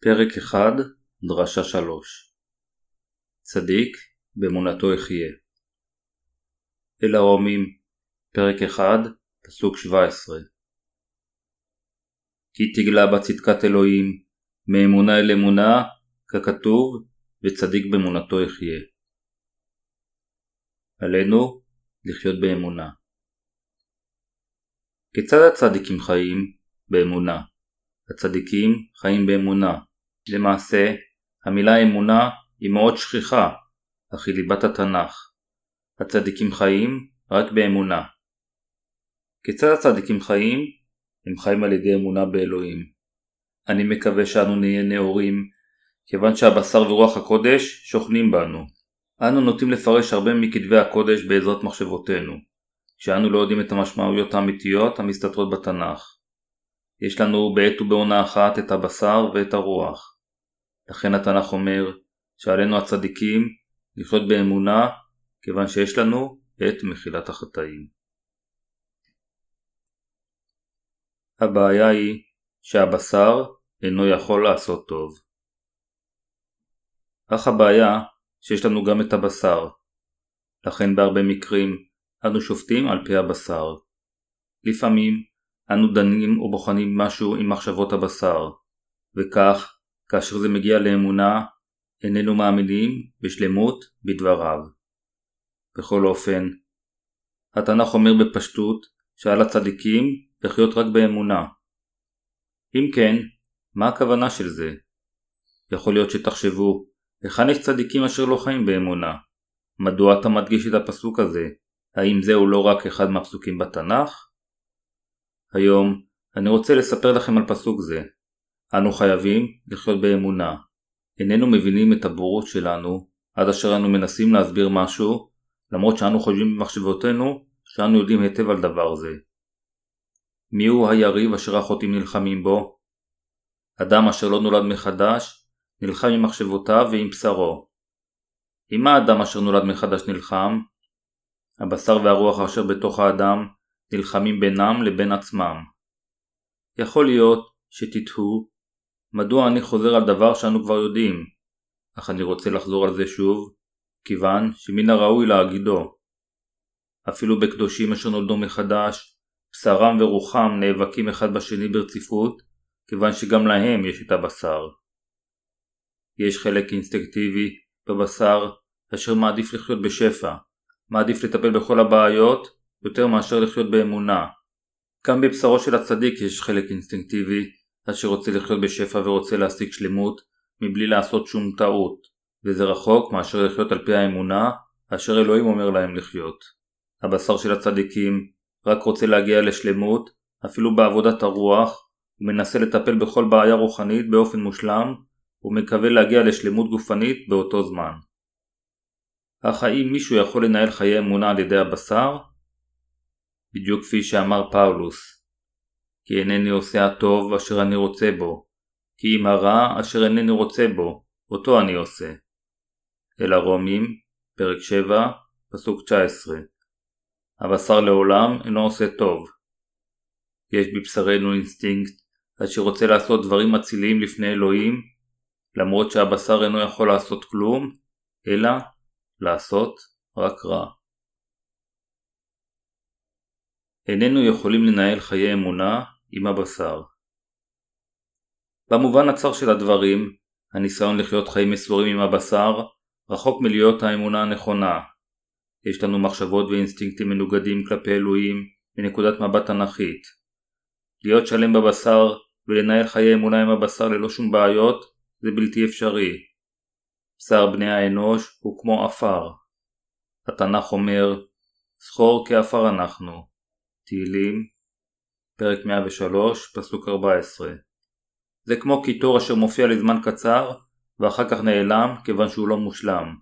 פרק 1, דרשה 3 צדיק באמונתו יחיה. אל הרומים, פרק 1, פסוק 17 כי תגלה בצדקת אלוהים, מאמונה אל אמונה, ככתוב, וצדיק באמונתו יחיה. עלינו לחיות באמונה. כיצד הצדיקים חיים? באמונה. הצדיקים חיים באמונה, למעשה, המילה אמונה היא מאוד שכיחה, אך היא ליבת התנ"ך. הצדיקים חיים רק באמונה. כיצד הצדיקים חיים? הם חיים על ידי אמונה באלוהים. אני מקווה שאנו נהיה נאורים, כיוון שהבשר ורוח הקודש שוכנים בנו. אנו נוטים לפרש הרבה מכתבי הקודש בעזרת מחשבותינו, כשאנו לא יודעים את המשמעויות האמיתיות המסתתרות בתנ"ך. יש לנו בעת ובעונה אחת את הבשר ואת הרוח. לכן התנ"ך אומר שעלינו הצדיקים לחיות באמונה כיוון שיש לנו את מחילת החטאים. הבעיה היא שהבשר אינו יכול לעשות טוב. אך הבעיה שיש לנו גם את הבשר. לכן בהרבה מקרים אנו שופטים על פי הבשר. לפעמים אנו דנים ובוחנים משהו עם מחשבות הבשר, וכך כאשר זה מגיע לאמונה, איננו מאמינים בשלמות בדבריו. בכל אופן, התנ"ך אומר בפשטות שעל הצדיקים לחיות רק באמונה. אם כן, מה הכוונה של זה? יכול להיות שתחשבו, היכן יש צדיקים אשר לא חיים באמונה? מדוע אתה מדגיש את הפסוק הזה? האם זהו לא רק אחד מהפסוקים בתנ"ך? היום אני רוצה לספר לכם על פסוק זה. אנו חייבים לחיות באמונה. איננו מבינים את הבורות שלנו עד אשר אנו מנסים להסביר משהו, למרות שאנו חושבים במחשבותינו שאנו יודעים היטב על דבר זה. מיהו היריב אשר החוטאים נלחמים בו? אדם אשר לא נולד מחדש, נלחם עם מחשבותיו ועם בשרו. עם מה האדם אשר נולד מחדש נלחם? הבשר והרוח אשר בתוך האדם נלחמים בינם לבין עצמם. יכול להיות שתתהו מדוע אני חוזר על דבר שאנו כבר יודעים, אך אני רוצה לחזור על זה שוב, כיוון שמן הראוי להגידו. אפילו בקדושים אשר נולדו מחדש, בשרם ורוחם נאבקים אחד בשני ברציפות, כיוון שגם להם יש את הבשר. יש חלק אינסטינקטיבי בבשר אשר מעדיף לחיות בשפע, מעדיף לטפל בכל הבעיות יותר מאשר לחיות באמונה. גם בבשרו של הצדיק יש חלק אינסטינקטיבי אשר רוצה לחיות בשפע ורוצה להשיג שלמות מבלי לעשות שום טעות, וזה רחוק מאשר לחיות על פי האמונה אשר אלוהים אומר להם לחיות. הבשר של הצדיקים רק רוצה להגיע לשלמות, אפילו בעבודת הרוח, ומנסה לטפל בכל בעיה רוחנית באופן מושלם, ומקווה להגיע לשלמות גופנית באותו זמן. אך האם מישהו יכול לנהל חיי אמונה על ידי הבשר? בדיוק כפי שאמר פאולוס, כי אינני עושה הטוב אשר אני רוצה בו, כי אם הרע אשר אינני רוצה בו, אותו אני עושה. אל הרומים, פרק 7, פסוק 19 הבשר לעולם אינו עושה טוב. יש בבשרנו אינסטינקט אשר רוצה לעשות דברים אציליים לפני אלוהים, למרות שהבשר אינו יכול לעשות כלום, אלא לעשות רק רע. איננו יכולים לנהל חיי אמונה עם הבשר. במובן הצר של הדברים, הניסיון לחיות חיים מסורים עם הבשר רחוק מלהיות האמונה הנכונה. יש לנו מחשבות ואינסטינקטים מנוגדים כלפי אלוהים מנקודת מבט תנכית. להיות שלם בבשר ולנהל חיי אמונה עם הבשר ללא שום בעיות זה בלתי אפשרי. בשר בני האנוש הוא כמו עפר. התנ"ך אומר, זכור כעפר אנחנו. תהילים פרק 103, פסוק 14. זה כמו קיטור אשר מופיע לזמן קצר, ואחר כך נעלם כיוון שהוא לא מושלם.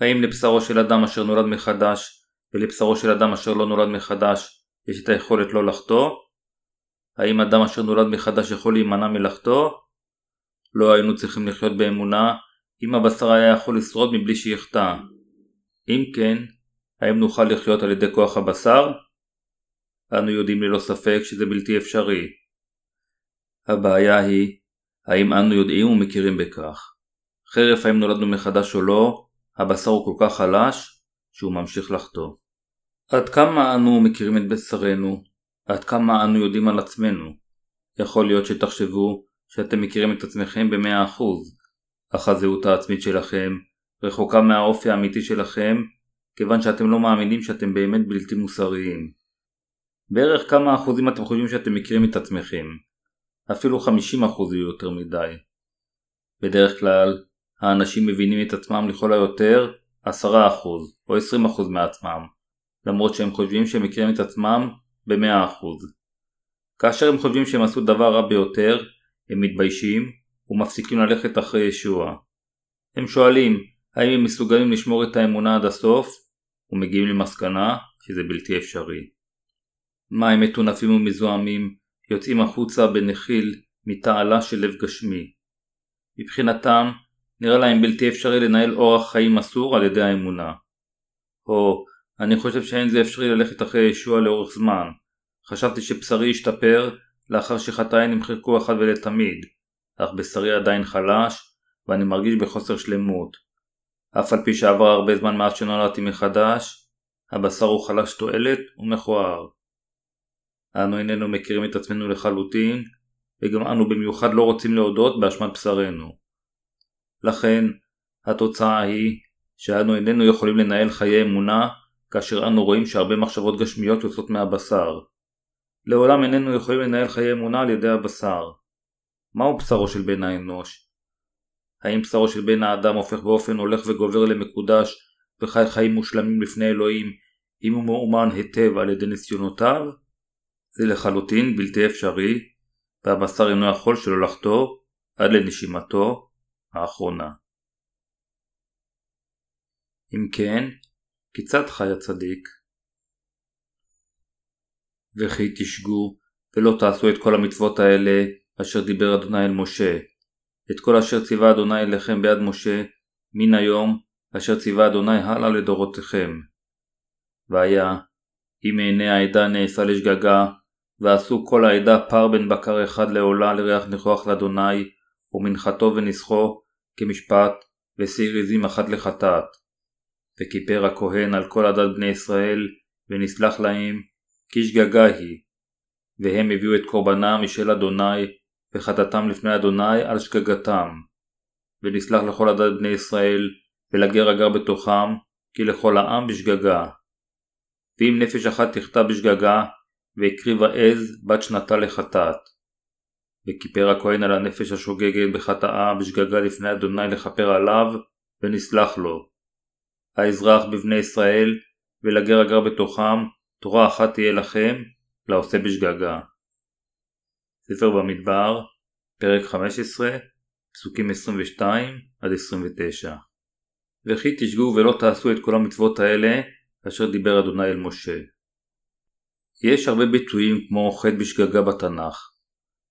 האם לבשרו של אדם אשר נולד מחדש, ולבשרו של אדם אשר לא נולד מחדש, יש את היכולת לא לחטוא? האם אדם אשר נולד מחדש יכול להימנע מלחטוא? לא היינו צריכים לחיות באמונה אם הבשר היה יכול לשרוד מבלי שיחטא. אם כן, האם נוכל לחיות על ידי כוח הבשר? אנו יודעים ללא ספק שזה בלתי אפשרי. הבעיה היא, האם אנו יודעים ומכירים בכך? חרף האם נולדנו מחדש או לא, הבשר הוא כל כך חלש שהוא ממשיך לחטוא. עד כמה אנו מכירים את בשרנו? עד כמה אנו יודעים על עצמנו? יכול להיות שתחשבו שאתם מכירים את עצמכם ב-100%, אך הזהות העצמית שלכם רחוקה מהאופי האמיתי שלכם, כיוון שאתם לא מאמינים שאתם באמת בלתי מוסריים. בערך כמה אחוזים אתם חושבים שאתם מכירים את עצמכם? אפילו 50% יהיו יותר מדי. בדרך כלל, האנשים מבינים את עצמם לכל היותר 10% או 20% מעצמם, למרות שהם חושבים שהם מכירים את עצמם ב-100%. כאשר הם חושבים שהם עשו דבר רע ביותר, הם מתביישים ומפסיקים ללכת אחרי ישוע. הם שואלים האם הם מסוגלים לשמור את האמונה עד הסוף, ומגיעים למסקנה שזה בלתי אפשרי. מים מטונפים ומזוהמים יוצאים החוצה בנחיל מתעלה של לב גשמי. מבחינתם, נראה להם בלתי אפשרי לנהל אורח חיים אסור על ידי האמונה. או, אני חושב שאין זה אפשרי ללכת אחרי ישוע לאורך זמן. חשבתי שבשרי ישתפר לאחר שחטאי נמחקו אחת ולתמיד, אך בשרי עדיין חלש, ואני מרגיש בחוסר שלמות. אף על פי שעבר הרבה זמן מאז שנולדתי מחדש, הבשר הוא חלש תועלת ומכוער. אנו איננו מכירים את עצמנו לחלוטין, וגם אנו במיוחד לא רוצים להודות באשמת בשרנו. לכן, התוצאה היא שאנו איננו יכולים לנהל חיי אמונה כאשר אנו רואים שהרבה מחשבות גשמיות יוצאות מהבשר. לעולם איננו יכולים לנהל חיי אמונה על ידי הבשר. מהו בשרו של בן האנוש? האם בשרו של בן האדם הופך באופן הולך וגובר למקודש וחי חיים מושלמים לפני אלוהים אם הוא מאומן היטב על ידי ניסיונותיו? זה לחלוטין בלתי אפשרי והבשר אינו יכול שלא לחטוא עד לנשימתו האחרונה. אם כן, כיצד חי הצדיק? וכי תשגו ולא תעשו את כל המצוות האלה אשר דיבר אדוני אל משה. את כל אשר ציווה אדוני אליכם ביד משה מן היום אשר ציווה אדוני הלאה לדורותיכם. והיה אם מעיני העדה נעשה לשגגה ועשו כל העדה פר בן בקר אחד לעולה לריח ניחוח לאדוני ומנחתו ונסחו כמשפט ושעיר עזים אחת לחטאת. וכיפר הכהן על כל עדת בני ישראל ונסלח להם כי שגגה היא. והם הביאו את קורבנם משל אדוני וחטאתם לפני אדוני על שגגתם. ונסלח לכל עדת בני ישראל ולגר הגר בתוכם כי לכל העם בשגגה. ואם נפש אחת תחטא בשגגה והקריבה עז בת שנתה לחטאת. וכיפר הכהן על הנפש השוגגת בחטאה בשגגה לפני אדוני לכפר עליו ונסלח לו. האזרח בבני ישראל ולגר הגר בתוכם תורה אחת תהיה לכם לעושה בשגגה. ספר במדבר, פרק 15, פסוקים 22 עד 29 וכי תשגו ולא תעשו את כל המצוות האלה אשר דיבר אדוני אל משה. יש הרבה ביטויים כמו חטא בשגגה בתנ"ך.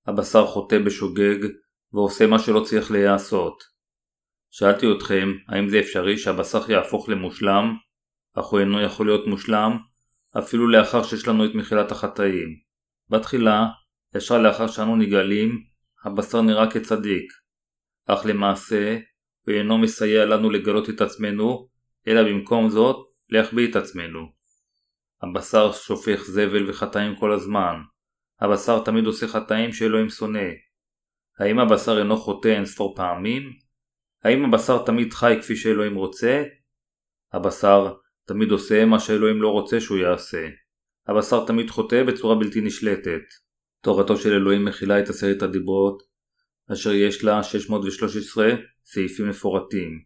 הבשר חוטא בשוגג ועושה מה שלא צריך להיעשות. שאלתי אתכם האם זה אפשרי שהבשר יהפוך למושלם, אך הוא אינו יכול להיות מושלם אפילו לאחר שיש לנו את מחילת החטאים. בתחילה, ישר לאחר שאנו נגאלים, הבשר נראה כצדיק, אך למעשה הוא אינו מסייע לנו לגלות את עצמנו, אלא במקום זאת להחביא את עצמנו. הבשר שופך זבל וחטאים כל הזמן. הבשר תמיד עושה חטאים שאלוהים שונא. האם הבשר אינו חוטא אין ספור פעמים? האם הבשר תמיד חי כפי שאלוהים רוצה? הבשר תמיד עושה מה שאלוהים לא רוצה שהוא יעשה. הבשר תמיד חוטא בצורה בלתי נשלטת. תורתו של אלוהים מכילה את עשרת הדיברות, אשר יש לה 613 סעיפים מפורטים.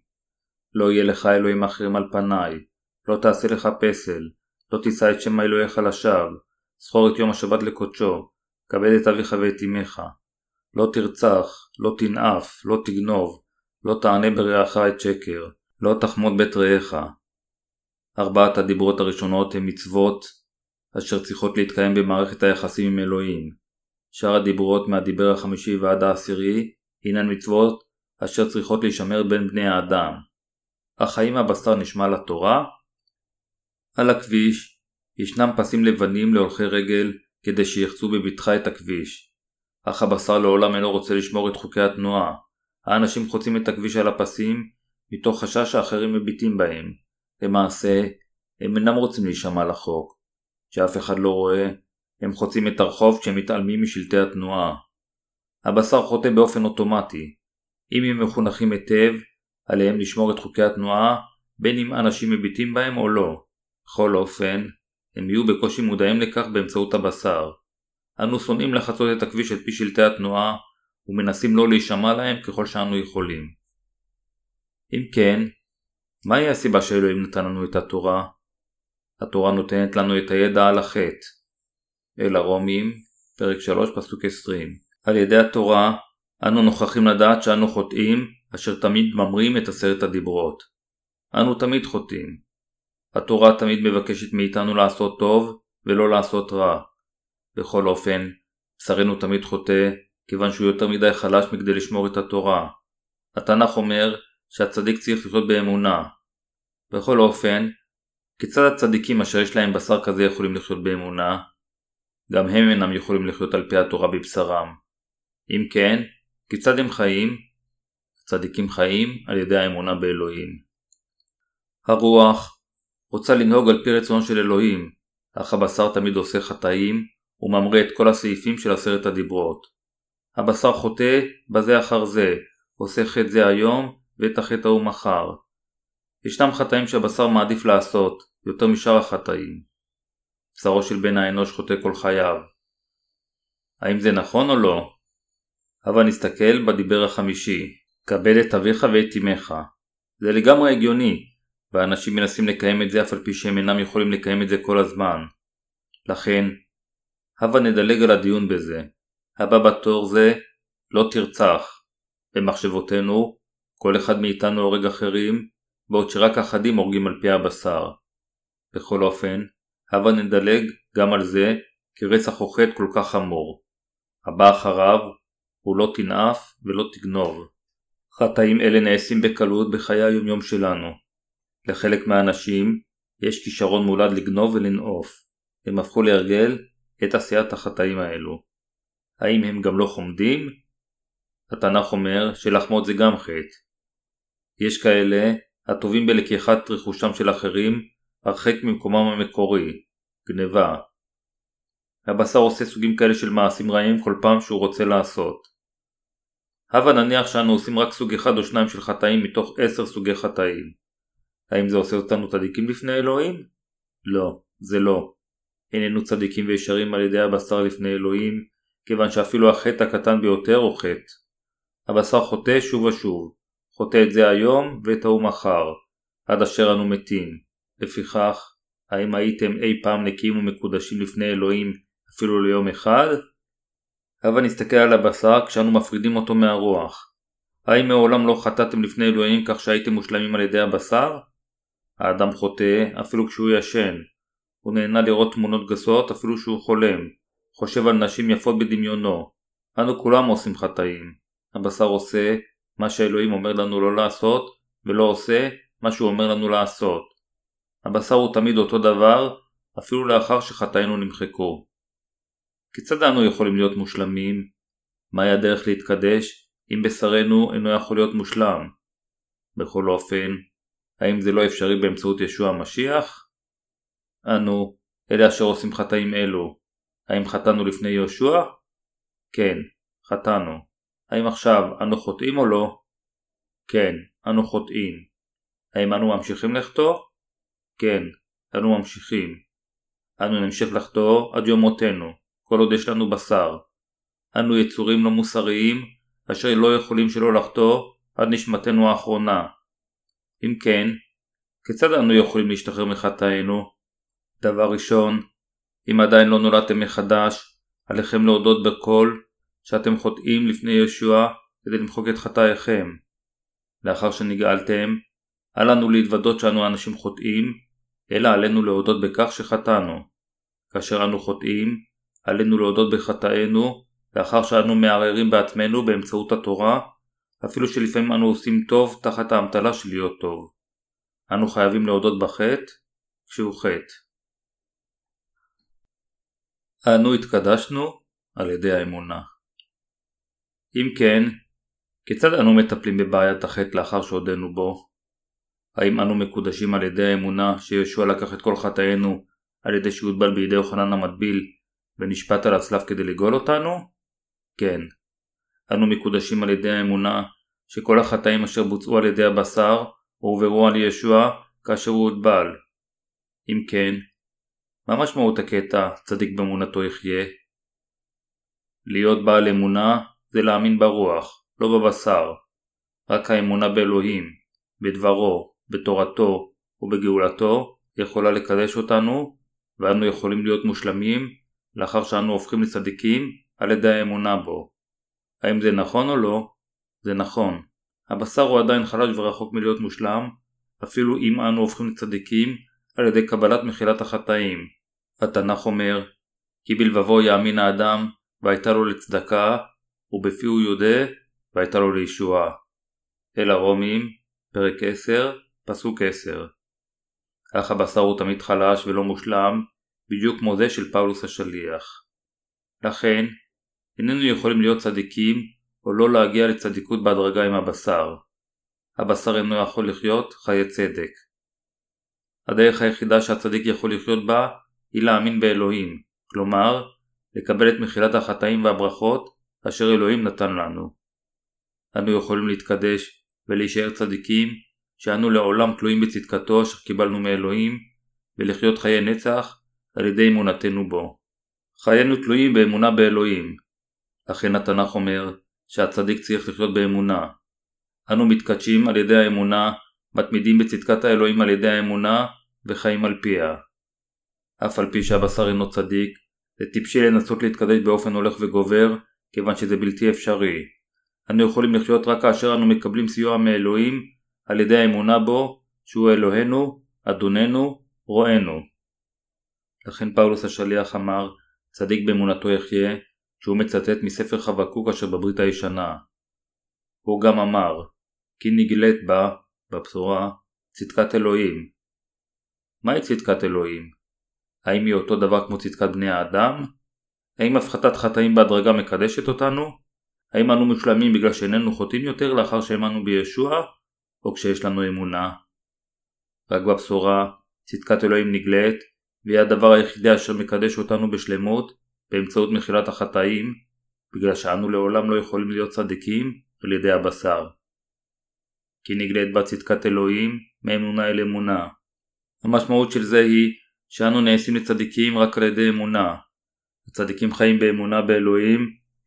לא יהיה לך אלוהים אחרים על פניי, לא תעשה לך פסל, לא תישא את שם אלוהיך לשווא, זכור את יום השבת לקודשו, כבד את אביך ואת אמך. לא תרצח, לא תנאף, לא תגנוב, לא תענה ברעך את שקר, לא תחמוד בית רעך, ארבעת הדיברות הראשונות הן מצוות אשר צריכות להתקיים במערכת היחסים עם אלוהים. שאר הדיברות מהדיבר החמישי ועד העשירי הינן מצוות אשר צריכות להישמר בין בני האדם. האם הבשר נשמע לתורה? על הכביש ישנם פסים לבנים להולכי רגל כדי שיחצו בבטחה את הכביש. אך הבשר לעולם אינו רוצה לשמור את חוקי התנועה. האנשים חוצים את הכביש על הפסים מתוך חשש שאחרים מביטים בהם. למעשה, הם אינם רוצים להישמע לחוק. שאף אחד לא רואה, הם חוצים את הרחוב כשהם מתעלמים משלטי התנועה. הבשר חוטא באופן אוטומטי. אם הם מחונכים היטב, עליהם לשמור את חוקי התנועה, בין אם אנשים מביטים בהם או לא. בכל אופן, הם יהיו בקושי מודעים לכך באמצעות הבשר. אנו שונאים לחצות את הכביש על פי שלטי התנועה, ומנסים לא להישמע להם ככל שאנו יכולים. אם כן, מהי הסיבה שאלוהים נתן לנו את התורה? התורה נותנת לנו את הידע על החטא. אל הרומים, פרק 3, פסוק 20. על ידי התורה, אנו נוכחים לדעת שאנו חוטאים, אשר תמיד ממרים את עשרת הדיברות. אנו תמיד חוטאים. התורה תמיד מבקשת מאיתנו לעשות טוב, ולא לעשות רע. בכל אופן, בשרנו תמיד חוטא, כיוון שהוא יותר מדי חלש מכדי לשמור את התורה. התנ"ך אומר שהצדיק צריך לחיות באמונה. בכל אופן, כיצד הצדיקים אשר יש להם בשר כזה יכולים לחיות באמונה? גם הם אינם יכולים לחיות על פי התורה בבשרם. אם כן, כיצד הם חיים? הצדיקים חיים על ידי האמונה באלוהים. הרוח רוצה לנהוג על פי רצונו של אלוהים, אך הבשר תמיד עושה חטאים וממרה את כל הסעיפים של עשרת הדיברות. הבשר חוטא בזה אחר זה, עושה חטא זה היום ואת החטא ההוא מחר. ישנם חטאים שהבשר מעדיף לעשות, יותר משאר החטאים. בשרו של בן האנוש חוטא כל חייו. האם זה נכון או לא? הבה נסתכל בדיבר החמישי, כבד את אביך ואת אמך. זה לגמרי הגיוני, ואנשים מנסים לקיים את זה אף על פי שהם אינם יכולים לקיים את זה כל הזמן. לכן, הבה נדלג על הדיון בזה. הבא בתור זה לא תרצח. במחשבותינו, כל אחד מאיתנו הורג אחרים, בעוד שרק אחדים הורגים על פי הבשר. בכל אופן, הבה נדלג גם על זה, כי רצח הוא חטא כל כך חמור. הבא אחריו הוא לא תנאף ולא תגנוב. חטאים אלה נעשים בקלות בחיי היומיום שלנו. לחלק מהאנשים יש כישרון מולד לגנוב ולנאוף. הם הפכו להרגל את עשיית החטאים האלו. האם הם גם לא חומדים? התנ"ך אומר שלחמוד זה גם חטא. יש כאלה הטובים בלקיחת רכושם של אחרים הרחק ממקומם המקורי, גניבה. הבשר עושה סוגים כאלה של מעשים רעים כל פעם שהוא רוצה לעשות. הבה נניח שאנו עושים רק סוג אחד או שניים של חטאים מתוך עשר סוגי חטאים. האם זה עושה אותנו צדיקים לפני אלוהים? לא, זה לא. איננו צדיקים וישרים על ידי הבשר לפני אלוהים, כיוון שאפילו החטא הקטן ביותר הוא חטא. הבשר חוטא שוב ושוב, חוטא את זה היום ואת ההוא מחר, עד אשר אנו מתים. לפיכך, האם הייתם אי פעם נקיים ומקודשים לפני אלוהים אפילו ליום אחד? הבה נסתכל על הבשר כשאנו מפרידים אותו מהרוח. האם מעולם לא חטאתם לפני אלוהים כך שהייתם מושלמים על ידי הבשר? האדם חוטא אפילו כשהוא ישן. הוא נהנה לראות תמונות גסות אפילו שהוא חולם. חושב על נשים יפות בדמיונו. אנו כולם עושים חטאים. הבשר עושה מה שאלוהים אומר לנו לא לעשות, ולא עושה מה שהוא אומר לנו לעשות. הבשר הוא תמיד אותו דבר, אפילו לאחר שחטאינו נמחקו. כיצד אנו יכולים להיות מושלמים? מהי הדרך להתקדש אם בשרנו אינו יכול להיות מושלם? בכל אופן, האם זה לא אפשרי באמצעות ישוע המשיח? אנו, אלה אשר עושים חטאים אלו, האם חטאנו לפני יהושע? כן, חטאנו. האם עכשיו אנו חוטאים או לא? כן, אנו חוטאים. האם אנו ממשיכים לחטוא? כן, אנו ממשיכים. אנו נמשיך לחטוא עד יום מותנו, כל עוד יש לנו בשר. אנו יצורים לא מוסריים, אשר לא יכולים שלא לחטוא עד נשמתנו האחרונה. אם כן, כיצד אנו יכולים להשתחרר מחטאינו? דבר ראשון, אם עדיין לא נולדתם מחדש, עליכם להודות בכל שאתם חוטאים לפני ישוע כדי למחוק את חטאיכם. לאחר שנגאלתם, אל לנו להתוודות שאנו אנשים חוטאים, אלא עלינו להודות בכך שחטאנו. כאשר אנו חוטאים, עלינו להודות בחטאינו, לאחר שאנו מערערים בעצמנו באמצעות התורה, אפילו שלפעמים אנו עושים טוב תחת האמתלה של להיות טוב. אנו חייבים להודות בחטא כשהוא חטא. אנו התקדשנו על ידי האמונה. אם כן, כיצד אנו מטפלים בבעיית החטא לאחר שעודנו בו? האם אנו מקודשים על ידי האמונה שישוע לקח את כל חטאינו על ידי שהוטבל בידי יוחנן המטביל ונשפט על הצלב כדי לגאול אותנו? כן. אנו מקודשים על ידי האמונה שכל החטאים אשר בוצעו על ידי הבשר הועברו על ישוע כאשר הוא הוטבל. אם כן, מה משמעות הקטע צדיק באמונתו יחיה? להיות בעל אמונה זה להאמין ברוח, לא בבשר. רק האמונה באלוהים, בדברו, בתורתו ובגאולתו יכולה לקדש אותנו ואנו יכולים להיות מושלמים לאחר שאנו הופכים לצדיקים על ידי האמונה בו. האם זה נכון או לא? זה נכון. הבשר הוא עדיין חלש ורחוק מלהיות מושלם, אפילו אם אנו הופכים לצדיקים על ידי קבלת מחילת החטאים. התנ"ך אומר כי בלבבו יאמין האדם והייתה לו לצדקה ובפיהו יודה והייתה לו לישועה. אל הרומים, פרק 10, פסוק 10. אך הבשר הוא תמיד חלש ולא מושלם, בדיוק כמו זה של פאולוס השליח. לכן, איננו יכולים להיות צדיקים או לא להגיע לצדיקות בהדרגה עם הבשר. הבשר אינו יכול לחיות חיי צדק. הדרך היחידה שהצדיק יכול לחיות בה היא להאמין באלוהים, כלומר, לקבל את מחילת החטאים והברכות אשר אלוהים נתן לנו. אנו יכולים להתקדש ולהישאר צדיקים שאנו לעולם תלויים בצדקתו אשר קיבלנו מאלוהים ולחיות חיי נצח על ידי אמונתנו בו. חיינו תלויים באמונה באלוהים. לכן התנ"ך אומר שהצדיק צריך לחיות באמונה. אנו מתקדשים על ידי האמונה, מתמידים בצדקת האלוהים על ידי האמונה וחיים על פיה. אף על פי שהבשר אינו צדיק, זה טיפשי לנסות להתקדש באופן הולך וגובר, כיוון שזה בלתי אפשרי. אנו יכולים לחיות רק כאשר אנו מקבלים סיוע מאלוהים על ידי האמונה בו שהוא אלוהינו, אדוננו, רואינו. לכן פאולוס השליח אמר צדיק באמונתו יחיה שהוא מצטט מספר חבקוק אשר בברית הישנה. הוא גם אמר כי נגלית בה, בבשורה, צדקת אלוהים. מהי צדקת אלוהים? האם היא אותו דבר כמו צדקת בני האדם? האם הפחתת חטאים בהדרגה מקדשת אותנו? האם אנו מושלמים בגלל שאיננו חוטאים יותר לאחר שהאמנו בישוע? או כשיש לנו אמונה? רק בבשורה, צדקת אלוהים נגלית, והיא הדבר היחידי אשר מקדש אותנו בשלמות באמצעות מחילת החטאים, בגלל שאנו לעולם לא יכולים להיות צדיקים על ידי הבשר. כי נגלית בה צדקת אלוהים מאמונה אל אמונה. המשמעות של זה היא שאנו נעשים לצדיקים רק על ידי אמונה. הצדיקים חיים באמונה באלוהים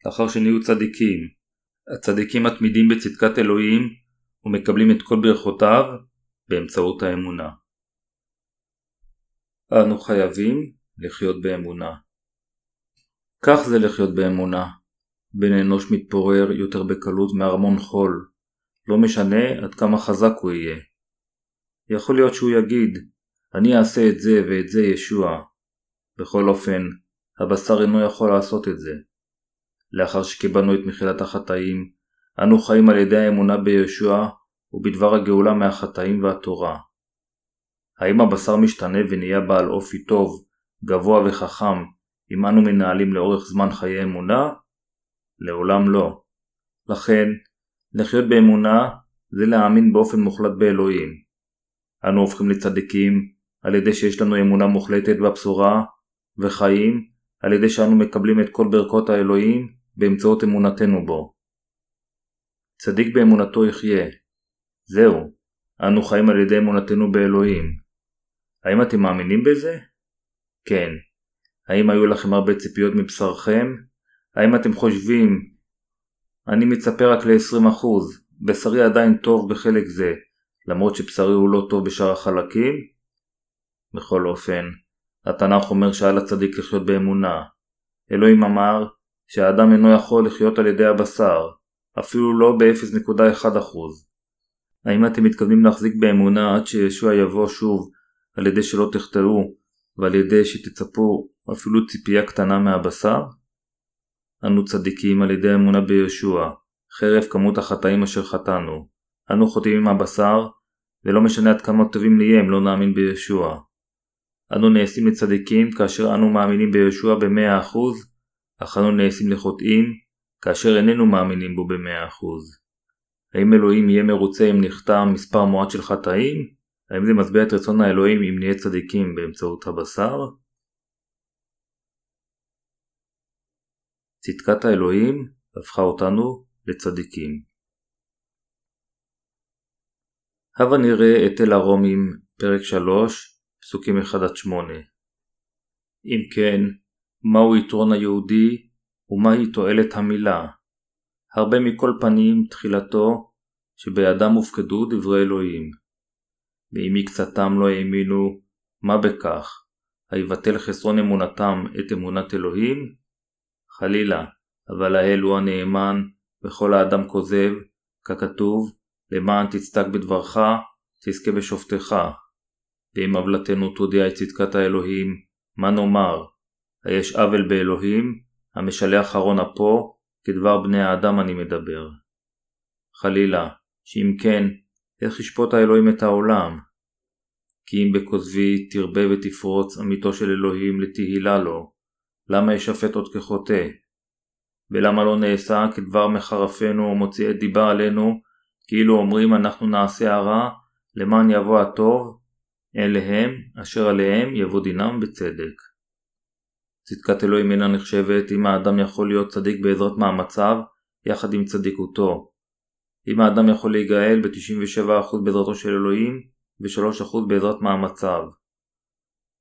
לאחר שנהיו צדיקים. הצדיקים מתמידים בצדקת אלוהים ומקבלים את כל ברכותיו באמצעות האמונה. אנו חייבים לחיות באמונה. כך זה לחיות באמונה. בן אנוש מתפורר יותר בקלות מארמון חול, לא משנה עד כמה חזק הוא יהיה. יכול להיות שהוא יגיד, אני אעשה את זה ואת זה ישוע. בכל אופן, הבשר אינו יכול לעשות את זה. לאחר שקיבלנו את מחילת החטאים, אנו חיים על ידי האמונה בישוע ובדבר הגאולה מהחטאים והתורה. האם הבשר משתנה ונהיה בעל אופי טוב, גבוה וחכם, אם אנו מנהלים לאורך זמן חיי אמונה? לעולם לא. לכן, לחיות באמונה זה להאמין באופן מוחלט באלוהים. אנו הופכים לצדיקים על ידי שיש לנו אמונה מוחלטת בבשורה, וחיים על ידי שאנו מקבלים את כל ברכות האלוהים באמצעות אמונתנו בו. צדיק באמונתו יחיה. זהו, אנו חיים על ידי אמונתנו באלוהים. האם אתם מאמינים בזה? כן. האם היו לכם הרבה ציפיות מבשרכם? האם אתם חושבים אני מצפה רק ל-20%, בשרי עדיין טוב בחלק זה, למרות שבשרי הוא לא טוב בשאר החלקים? בכל אופן, התנ"ך אומר שעל הצדיק לחיות באמונה. אלוהים אמר שהאדם אינו יכול לחיות על ידי הבשר, אפילו לא ב-0.1%. האם אתם מתכוונים להחזיק באמונה עד שישוע יבוא שוב על ידי שלא תחטאו ועל ידי שתצפו אפילו ציפייה קטנה מהבשר? אנו צדיקים על ידי אמונה בישוע, חרף כמות החטאים אשר חטאנו. אנו חוטאים עם הבשר, ולא משנה עד כמה טובים נהיה אם לא נאמין בישוע. אנו נעשים לצדיקים כאשר אנו מאמינים בישוע ב-100%, אך אנו נעשים לחוטאים כאשר איננו מאמינים בו במאה אחוז. האם אלוהים יהיה מרוצה אם נחתם מספר מועט של חטאים? האם זה משביע את רצון האלוהים אם נהיה צדיקים באמצעות הבשר? צדקת האלוהים הפכה אותנו לצדיקים. הבה נראה את אל הרומים, פרק 3, פסוקים 1-8. אם כן, מהו יתרון היהודי ומהי תועלת המילה? הרבה מכל פנים תחילתו שבידם הופקדו דברי אלוהים. ואם מקצתם לא האמינו, מה בכך? היבטל חסרון אמונתם את אמונת אלוהים? חלילה, אבל האל הוא הנאמן, וכל האדם כוזב, ככתוב, למען תצדק בדברך, תזכה בשופטך. ואם עוולתנו תודיע את צדקת האלוהים, מה נאמר? היש עוול באלוהים, המשלח אחרון אפו, כדבר בני האדם אני מדבר. חלילה, שאם כן, איך ישפוט האלוהים את העולם? כי אם בכוזבי תרבה ותפרוץ עמיתו של אלוהים לתהילה לו, למה ישפט עוד כחוטא? ולמה לא נעשה כדבר מחרפנו ומוציאי דיבה עלינו, כאילו אומרים אנחנו נעשה הרע, למען יבוא הטוב, אליהם אשר עליהם יבוא דינם בצדק. צדקת אלוהים אינה נחשבת אם האדם יכול להיות צדיק בעזרת מאמציו יחד עם צדיקותו. אם האדם יכול להיגאל ב-97% בעזרתו של אלוהים ו-3% בעזרת מאמציו.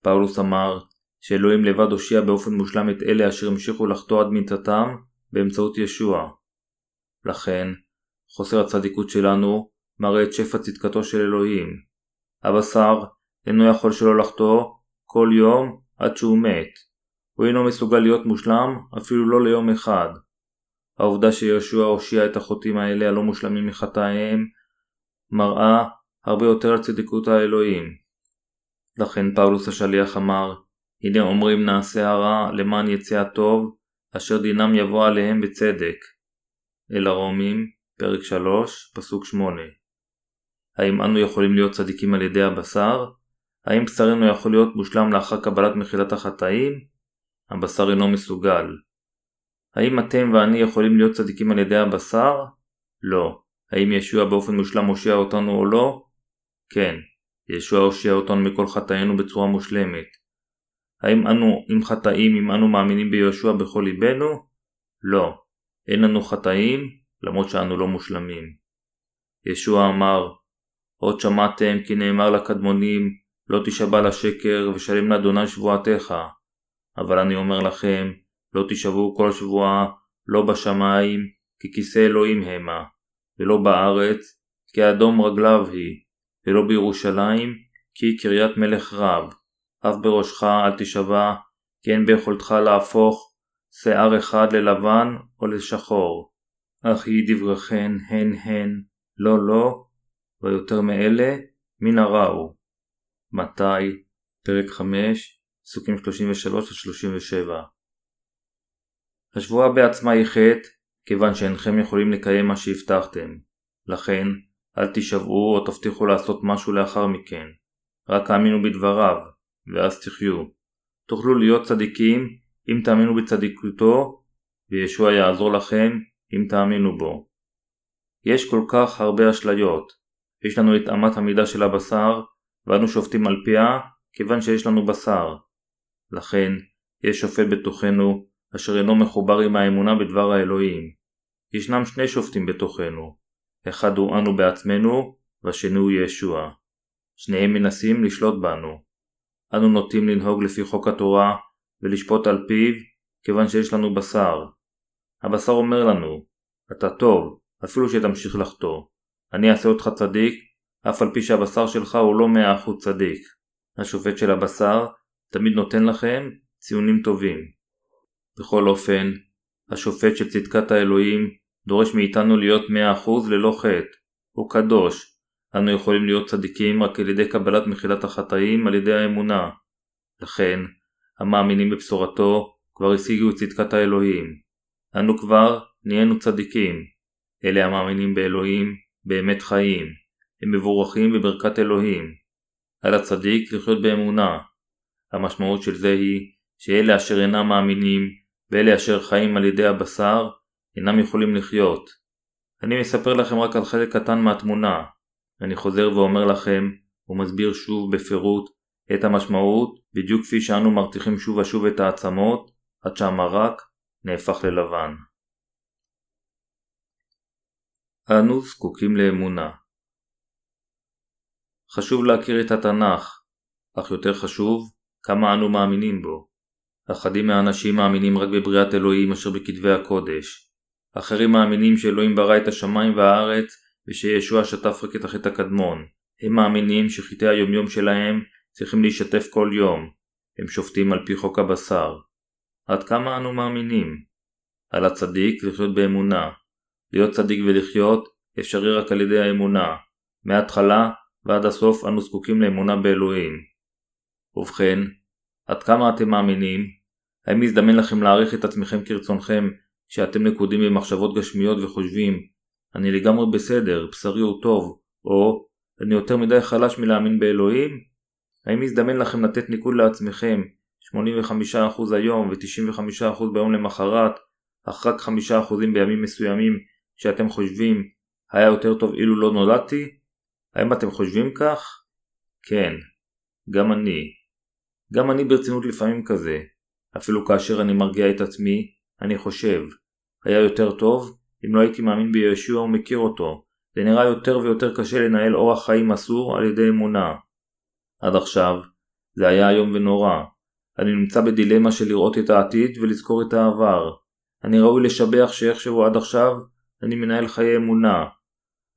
פאולוס אמר שאלוהים לבד הושיע באופן מושלם את אלה אשר המשיכו לחטוא עד מיתתם באמצעות ישוע. לכן, חוסר הצדיקות שלנו מראה את שפע צדקתו של אלוהים. הבשר אינו יכול שלא לחטוא כל יום עד שהוא מת. הוא אינו מסוגל להיות מושלם אפילו לא ליום אחד. העובדה שיהושע הושיע את החוטאים האלה הלא מושלמים מחטאיהם מראה הרבה יותר על צדיקות האלוהים. לכן פאולוס השליח אמר הנה אומרים נעשה הרע למען יצא הטוב אשר דינם יבוא עליהם בצדק. אל הרומים, פרק 3, פסוק 8 האם אנו יכולים להיות צדיקים על ידי הבשר? האם בשרנו יכול להיות מושלם לאחר קבלת מחילת החטאים? הבשר אינו מסוגל. האם אתם ואני יכולים להיות צדיקים על ידי הבשר? לא. האם ישוע באופן מושלם הושיע אותנו או לא? כן. ישוע הושיע אותנו מכל חטאינו בצורה מושלמת. האם אנו עם חטאים אם אנו מאמינים ביהושע בכל ליבנו? לא. אין לנו חטאים, למרות שאנו לא מושלמים. ישוע אמר, עוד שמעתם כי נאמר לקדמונים, לא תשבע לשקר ושלם לאדוני שבועתך. אבל אני אומר לכם, לא תשבעו כל שבועה, לא בשמיים, כי כיסא אלוהים המה, ולא בארץ, כי אדום רגליו היא, ולא בירושלים, כי קריית מלך רב. אף בראשך אל תשבע, כי אין ביכולתך להפוך שיער אחד ללבן או לשחור. אך היא דבריכן הן הן, לא לא, ויותר מאלה, מן הרע הוא. מתי, פרק 5, פסוקים 33-37 השבועה בעצמה היא חטא, כיוון שאינכם יכולים לקיים מה שהבטחתם. לכן, אל תישבעו או תבטיחו לעשות משהו לאחר מכן. רק האמינו בדבריו, ואז תחיו. תוכלו להיות צדיקים אם תאמינו בצדיקותו, וישוע יעזור לכם אם תאמינו בו. יש כל כך הרבה אשליות. יש לנו את אמת המידה של הבשר, ואנו שופטים על פיה, כיוון שיש לנו בשר. לכן, יש שופט בתוכנו, אשר אינו מחובר עם האמונה בדבר האלוהים. ישנם שני שופטים בתוכנו, אחד הוא אנו בעצמנו, והשני הוא ישוע. שניהם מנסים לשלוט בנו. אנו נוטים לנהוג לפי חוק התורה ולשפוט על פיו, כיוון שיש לנו בשר. הבשר אומר לנו, אתה טוב, אפילו שתמשיך לחטוא. אני אעשה אותך צדיק, אף על פי שהבשר שלך הוא לא מאה אחוז צדיק. השופט של הבשר תמיד נותן לכם ציונים טובים. בכל אופן, השופט של צדקת האלוהים דורש מאיתנו להיות מאה אחוז ללא חטא. הוא קדוש. אנו יכולים להיות צדיקים רק על ידי קבלת מחילת החטאים על ידי האמונה. לכן, המאמינים בבשורתו כבר השיגו את צדקת האלוהים. אנו כבר נהיינו צדיקים. אלה המאמינים באלוהים באמת חיים. הם מבורכים בברכת אלוהים. על הצדיק לחיות באמונה. המשמעות של זה היא שאלה אשר אינם מאמינים ואלה אשר חיים על ידי הבשר אינם יכולים לחיות. אני מספר לכם רק על חלק קטן מהתמונה. אני חוזר ואומר לכם, ומסביר שוב בפירוט, את המשמעות, בדיוק כפי שאנו מרתיחים שוב ושוב את העצמות, עד שהמרק נהפך ללבן. אנו זקוקים לאמונה. חשוב להכיר את התנ"ך, אך יותר חשוב, כמה אנו מאמינים בו. אחדים מהאנשים מאמינים רק בבריאת אלוהים אשר בכתבי הקודש. אחרים מאמינים שאלוהים ברא את השמיים והארץ ושישוע שטף רק את החטא הקדמון. הם מאמינים שחטאי היומיום שלהם צריכים להישטף כל יום. הם שופטים על פי חוק הבשר. עד כמה אנו מאמינים? על הצדיק לחיות באמונה. להיות צדיק ולחיות אפשרי רק על ידי האמונה. מההתחלה ועד הסוף אנו זקוקים לאמונה באלוהים. ובכן, עד כמה אתם מאמינים? האם מזדמן לכם להעריך את עצמכם כרצונכם כשאתם נקודים במחשבות גשמיות וחושבים אני לגמרי בסדר, בשרי הוא טוב, או אני יותר מדי חלש מלהאמין באלוהים? האם מזדמן לכם לתת ניקוד לעצמכם 85% היום ו-95% ביום למחרת, אך רק 5% בימים מסוימים שאתם חושבים היה יותר טוב אילו לא נולדתי? האם אתם חושבים כך? כן, גם אני. גם אני ברצינות לפעמים כזה. אפילו כאשר אני מרגיע את עצמי, אני חושב, היה יותר טוב אם לא הייתי מאמין בישוע ומכיר אותו. זה נראה יותר ויותר קשה לנהל אורח חיים אסור על ידי אמונה. עד עכשיו, זה היה איום ונורא. אני נמצא בדילמה של לראות את העתיד ולזכור את העבר. אני ראוי לשבח שאיכשהו עד עכשיו אני מנהל חיי אמונה.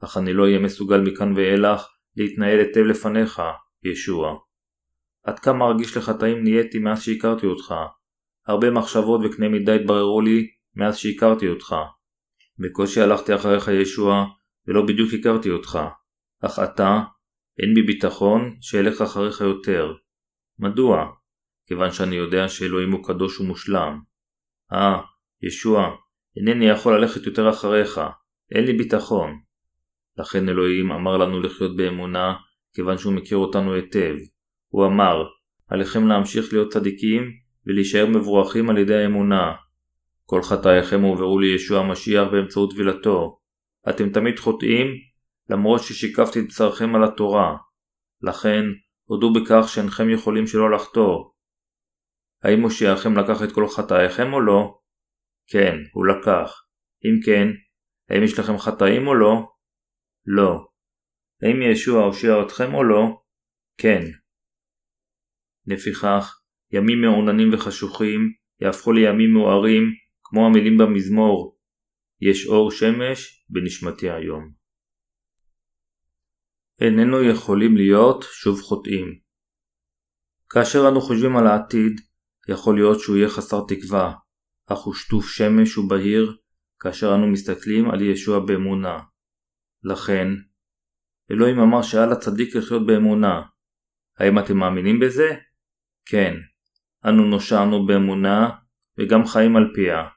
אך אני לא אהיה מסוגל מכאן ואילך להתנהל היטב לפניך, ישוע. עד כמה רגיש לחטאים נהייתי מאז שהכרתי אותך. הרבה מחשבות וקנה מידה התבררו לי מאז שהכרתי אותך. בקושי הלכתי אחריך ישוע, ולא בדיוק הכרתי אותך. אך אתה, אין בי ביטחון שאלך אחריך יותר. מדוע? כיוון שאני יודע שאלוהים הוא קדוש ומושלם. אה, ישוע, אינני יכול ללכת יותר אחריך, אין לי ביטחון. לכן אלוהים אמר לנו לחיות באמונה, כיוון שהוא מכיר אותנו היטב. הוא אמר, עליכם להמשיך להיות צדיקים ולהישאר מבורכים על ידי האמונה. כל חטאיכם הועברו לישוע המשיח באמצעות טבילתו. אתם תמיד חוטאים, למרות ששיקפתי את בשרכם על התורה. לכן, הודו בכך שאינכם יכולים שלא לחטוא. האם מושיעכם לקח את כל חטאיכם או לא? כן, הוא לקח. אם כן, האם יש לכם חטאים או לא? לא. האם ישוע הושיע אתכם או לא? כן. לפיכך, ימים מעוננים וחשוכים יהפכו לימים מוארים, כמו המילים במזמור יש אור שמש בנשמתי היום. איננו יכולים להיות שוב חוטאים. כאשר אנו חושבים על העתיד, יכול להיות שהוא יהיה חסר תקווה, אך הוא שטוף שמש ובהיר כאשר אנו מסתכלים על ישוע באמונה. לכן, אלוהים אמר שעל הצדיק לחיות באמונה. האם אתם מאמינים בזה? כן. אנו נושענו באמונה וגם חיים על פיה.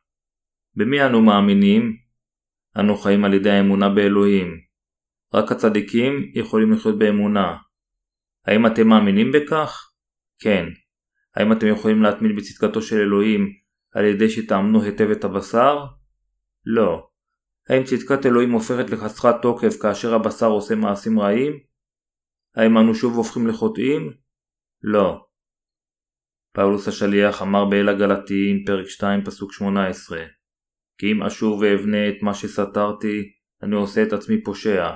במי אנו מאמינים? אנו חיים על ידי האמונה באלוהים. רק הצדיקים יכולים לחיות באמונה. האם אתם מאמינים בכך? כן. האם אתם יכולים להתמיד בצדקתו של אלוהים על ידי שתאמנו היטב את הבשר? לא. האם צדקת אלוהים הופכת לחסרת תוקף כאשר הבשר עושה מעשים רעים? האם אנו שוב הופכים לחוטאים? לא. פאולוס השליח אמר באל הגלתיים פרק 2 פסוק 18 כי אם אשוב ואבנה את מה שסתרתי, אני עושה את עצמי פושע.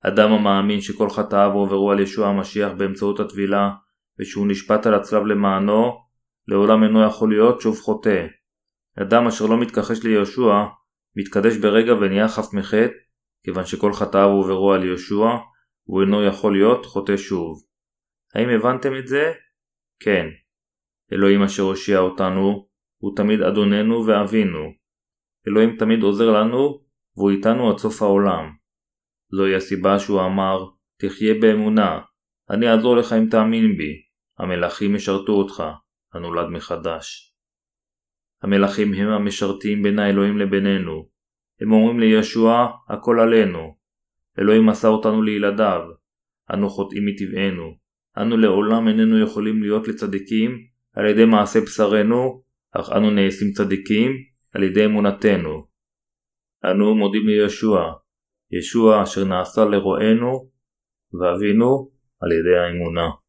אדם המאמין שכל חטאיו הועברו על ישוע המשיח באמצעות הטבילה, ושהוא נשפט על הצלב למענו, לעולם אינו יכול להיות שוב חוטא. אדם אשר לא מתכחש ליהושע, מתקדש ברגע ונהיה חף מחטא, כיוון שכל חטאיו הועברו על יהושע, הוא אינו יכול להיות חוטא שוב. האם הבנתם את זה? כן. אלוהים אשר הושיע אותנו, הוא תמיד אדוננו ואבינו. אלוהים תמיד עוזר לנו, והוא איתנו עד סוף העולם. זוהי הסיבה שהוא אמר, תחיה באמונה, אני אעזור לך אם תאמין בי, המלכים ישרתו אותך, הנולד מחדש. המלכים הם המשרתים בין האלוהים לבינינו. הם אומרים לישוע, הכל עלינו. אלוהים מסר אותנו לילדיו. אנו חוטאים מטבענו. אנו לעולם איננו יכולים להיות לצדיקים על ידי מעשה בשרנו, אך אנו נעשים צדיקים על ידי אמונתנו. אנו מודים לישוע, ישוע אשר נעשה לרוענו ואבינו על ידי האמונה.